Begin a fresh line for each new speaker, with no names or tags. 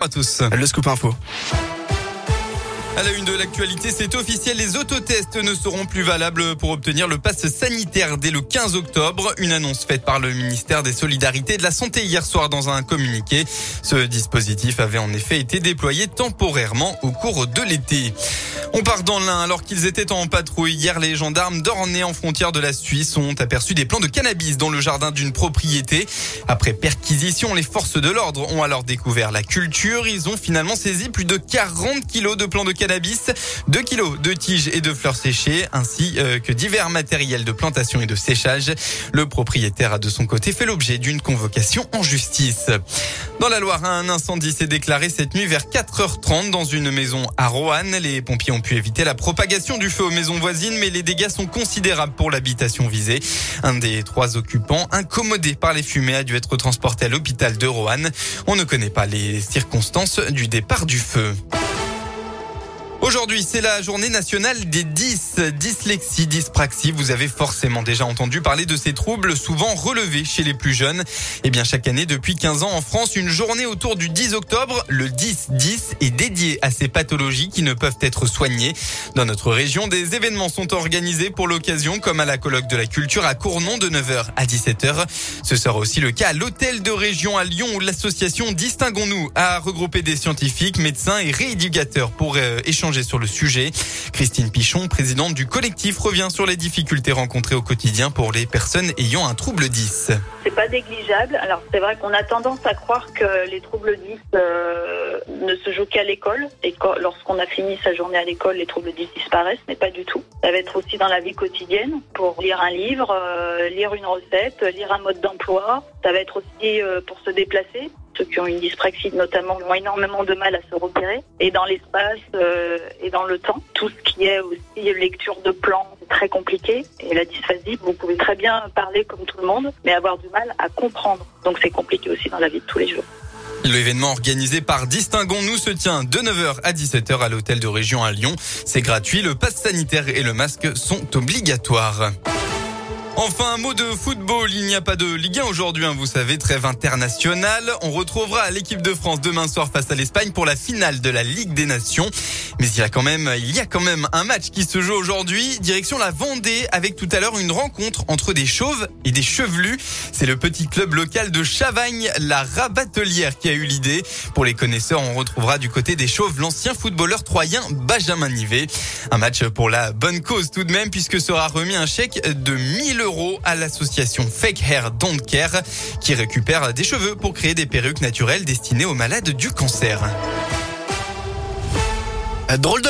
à tous.
Le scoop info.
À la une de l'actualité, c'est officiel, les autotests ne seront plus valables pour obtenir le pass sanitaire dès le 15 octobre. Une annonce faite par le ministère des Solidarités et de la Santé hier soir dans un communiqué. Ce dispositif avait en effet été déployé temporairement au cours de l'été. On part dans l'Ain alors qu'ils étaient en patrouille. Hier, les gendarmes d'Ornay en frontière de la Suisse ont aperçu des plants de cannabis dans le jardin d'une propriété. Après perquisition, les forces de l'ordre ont alors découvert la culture. Ils ont finalement saisi plus de 40 kilos de plants de cannabis, 2 kilos de tiges et de fleurs séchées, ainsi euh, que divers matériels de plantation et de séchage. Le propriétaire a de son côté fait l'objet d'une convocation en justice. Dans la Loire, un incendie s'est déclaré cette nuit vers 4h30 dans une maison à Roanne. Les pompiers ont pu éviter la propagation du feu aux maisons voisines, mais les dégâts sont considérables pour l'habitation visée. Un des trois occupants, incommodé par les fumées, a dû être transporté à l'hôpital de Roanne. On ne connaît pas les circonstances du départ du feu. Aujourd'hui, c'est la journée nationale des 10. Dyslexie, dyspraxie. Vous avez forcément déjà entendu parler de ces troubles souvent relevés chez les plus jeunes. Eh bien, chaque année, depuis 15 ans en France, une journée autour du 10 octobre, le 10-10 est dédié à ces pathologies qui ne peuvent être soignées. Dans notre région, des événements sont organisés pour l'occasion, comme à la colloque de la culture à Cournon de 9h à 17h. Ce sera aussi le cas à l'hôtel de région à Lyon où l'association Distinguons-nous a regroupé des scientifiques, médecins et rééducateurs pour euh, sur le sujet. Christine Pichon, présidente du collectif, revient sur les difficultés rencontrées au quotidien pour les personnes ayant un trouble 10.
C'est pas négligeable. Alors c'est vrai qu'on a tendance à croire que les troubles 10 euh, ne se jouent qu'à l'école et lorsqu'on a fini sa journée à l'école, les troubles 10 disparaissent, mais pas du tout. Ça va être aussi dans la vie quotidienne pour lire un livre, euh, lire une recette, lire un mode d'emploi. Ça va être aussi euh, pour se déplacer ceux qui ont une dyspraxie notamment ont énormément de mal à se repérer. Et dans l'espace euh, et dans le temps, tout ce qui est aussi lecture de plans, très compliqué. Et la dysphasie, vous pouvez très bien parler comme tout le monde, mais avoir du mal à comprendre. Donc c'est compliqué aussi dans la vie de tous les jours.
L'événement organisé par Distinguons-nous se tient de 9h à 17h à l'hôtel de région à Lyon. C'est gratuit, le pass sanitaire et le masque sont obligatoires. Enfin, un mot de football. Il n'y a pas de Ligue 1 aujourd'hui, hein, vous savez, trêve internationale. On retrouvera l'équipe de France demain soir face à l'Espagne pour la finale de la Ligue des Nations. Mais il y a quand même, il y a quand même un match qui se joue aujourd'hui. Direction la Vendée avec tout à l'heure une rencontre entre des chauves et des chevelus. C'est le petit club local de Chavagne, la Rabatelière, qui a eu l'idée. Pour les connaisseurs, on retrouvera du côté des chauves l'ancien footballeur troyen Benjamin Nivet. Un match pour la bonne cause tout de même puisque sera remis un chèque de 1000 euros à l'association Fake Hair Don't Care qui récupère des cheveux pour créer des perruques naturelles destinées aux malades du cancer.
Drôle de